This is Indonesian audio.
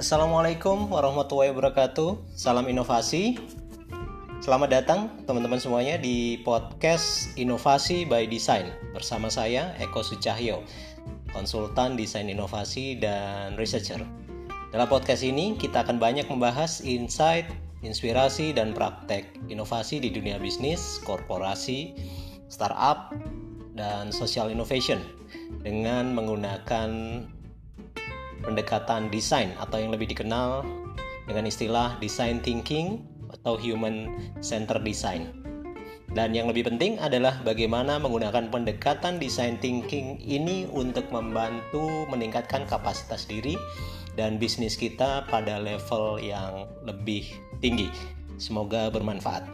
Assalamualaikum warahmatullahi wabarakatuh. Salam inovasi. Selamat datang teman-teman semuanya di podcast Inovasi by Design bersama saya Eko Sucahyo, konsultan desain inovasi dan researcher. Dalam podcast ini kita akan banyak membahas insight, inspirasi dan praktek inovasi di dunia bisnis, korporasi, startup, dan social innovation dengan menggunakan pendekatan desain atau yang lebih dikenal dengan istilah design thinking atau human center design. Dan yang lebih penting adalah bagaimana menggunakan pendekatan design thinking ini untuk membantu meningkatkan kapasitas diri dan bisnis kita pada level yang lebih tinggi. Semoga bermanfaat.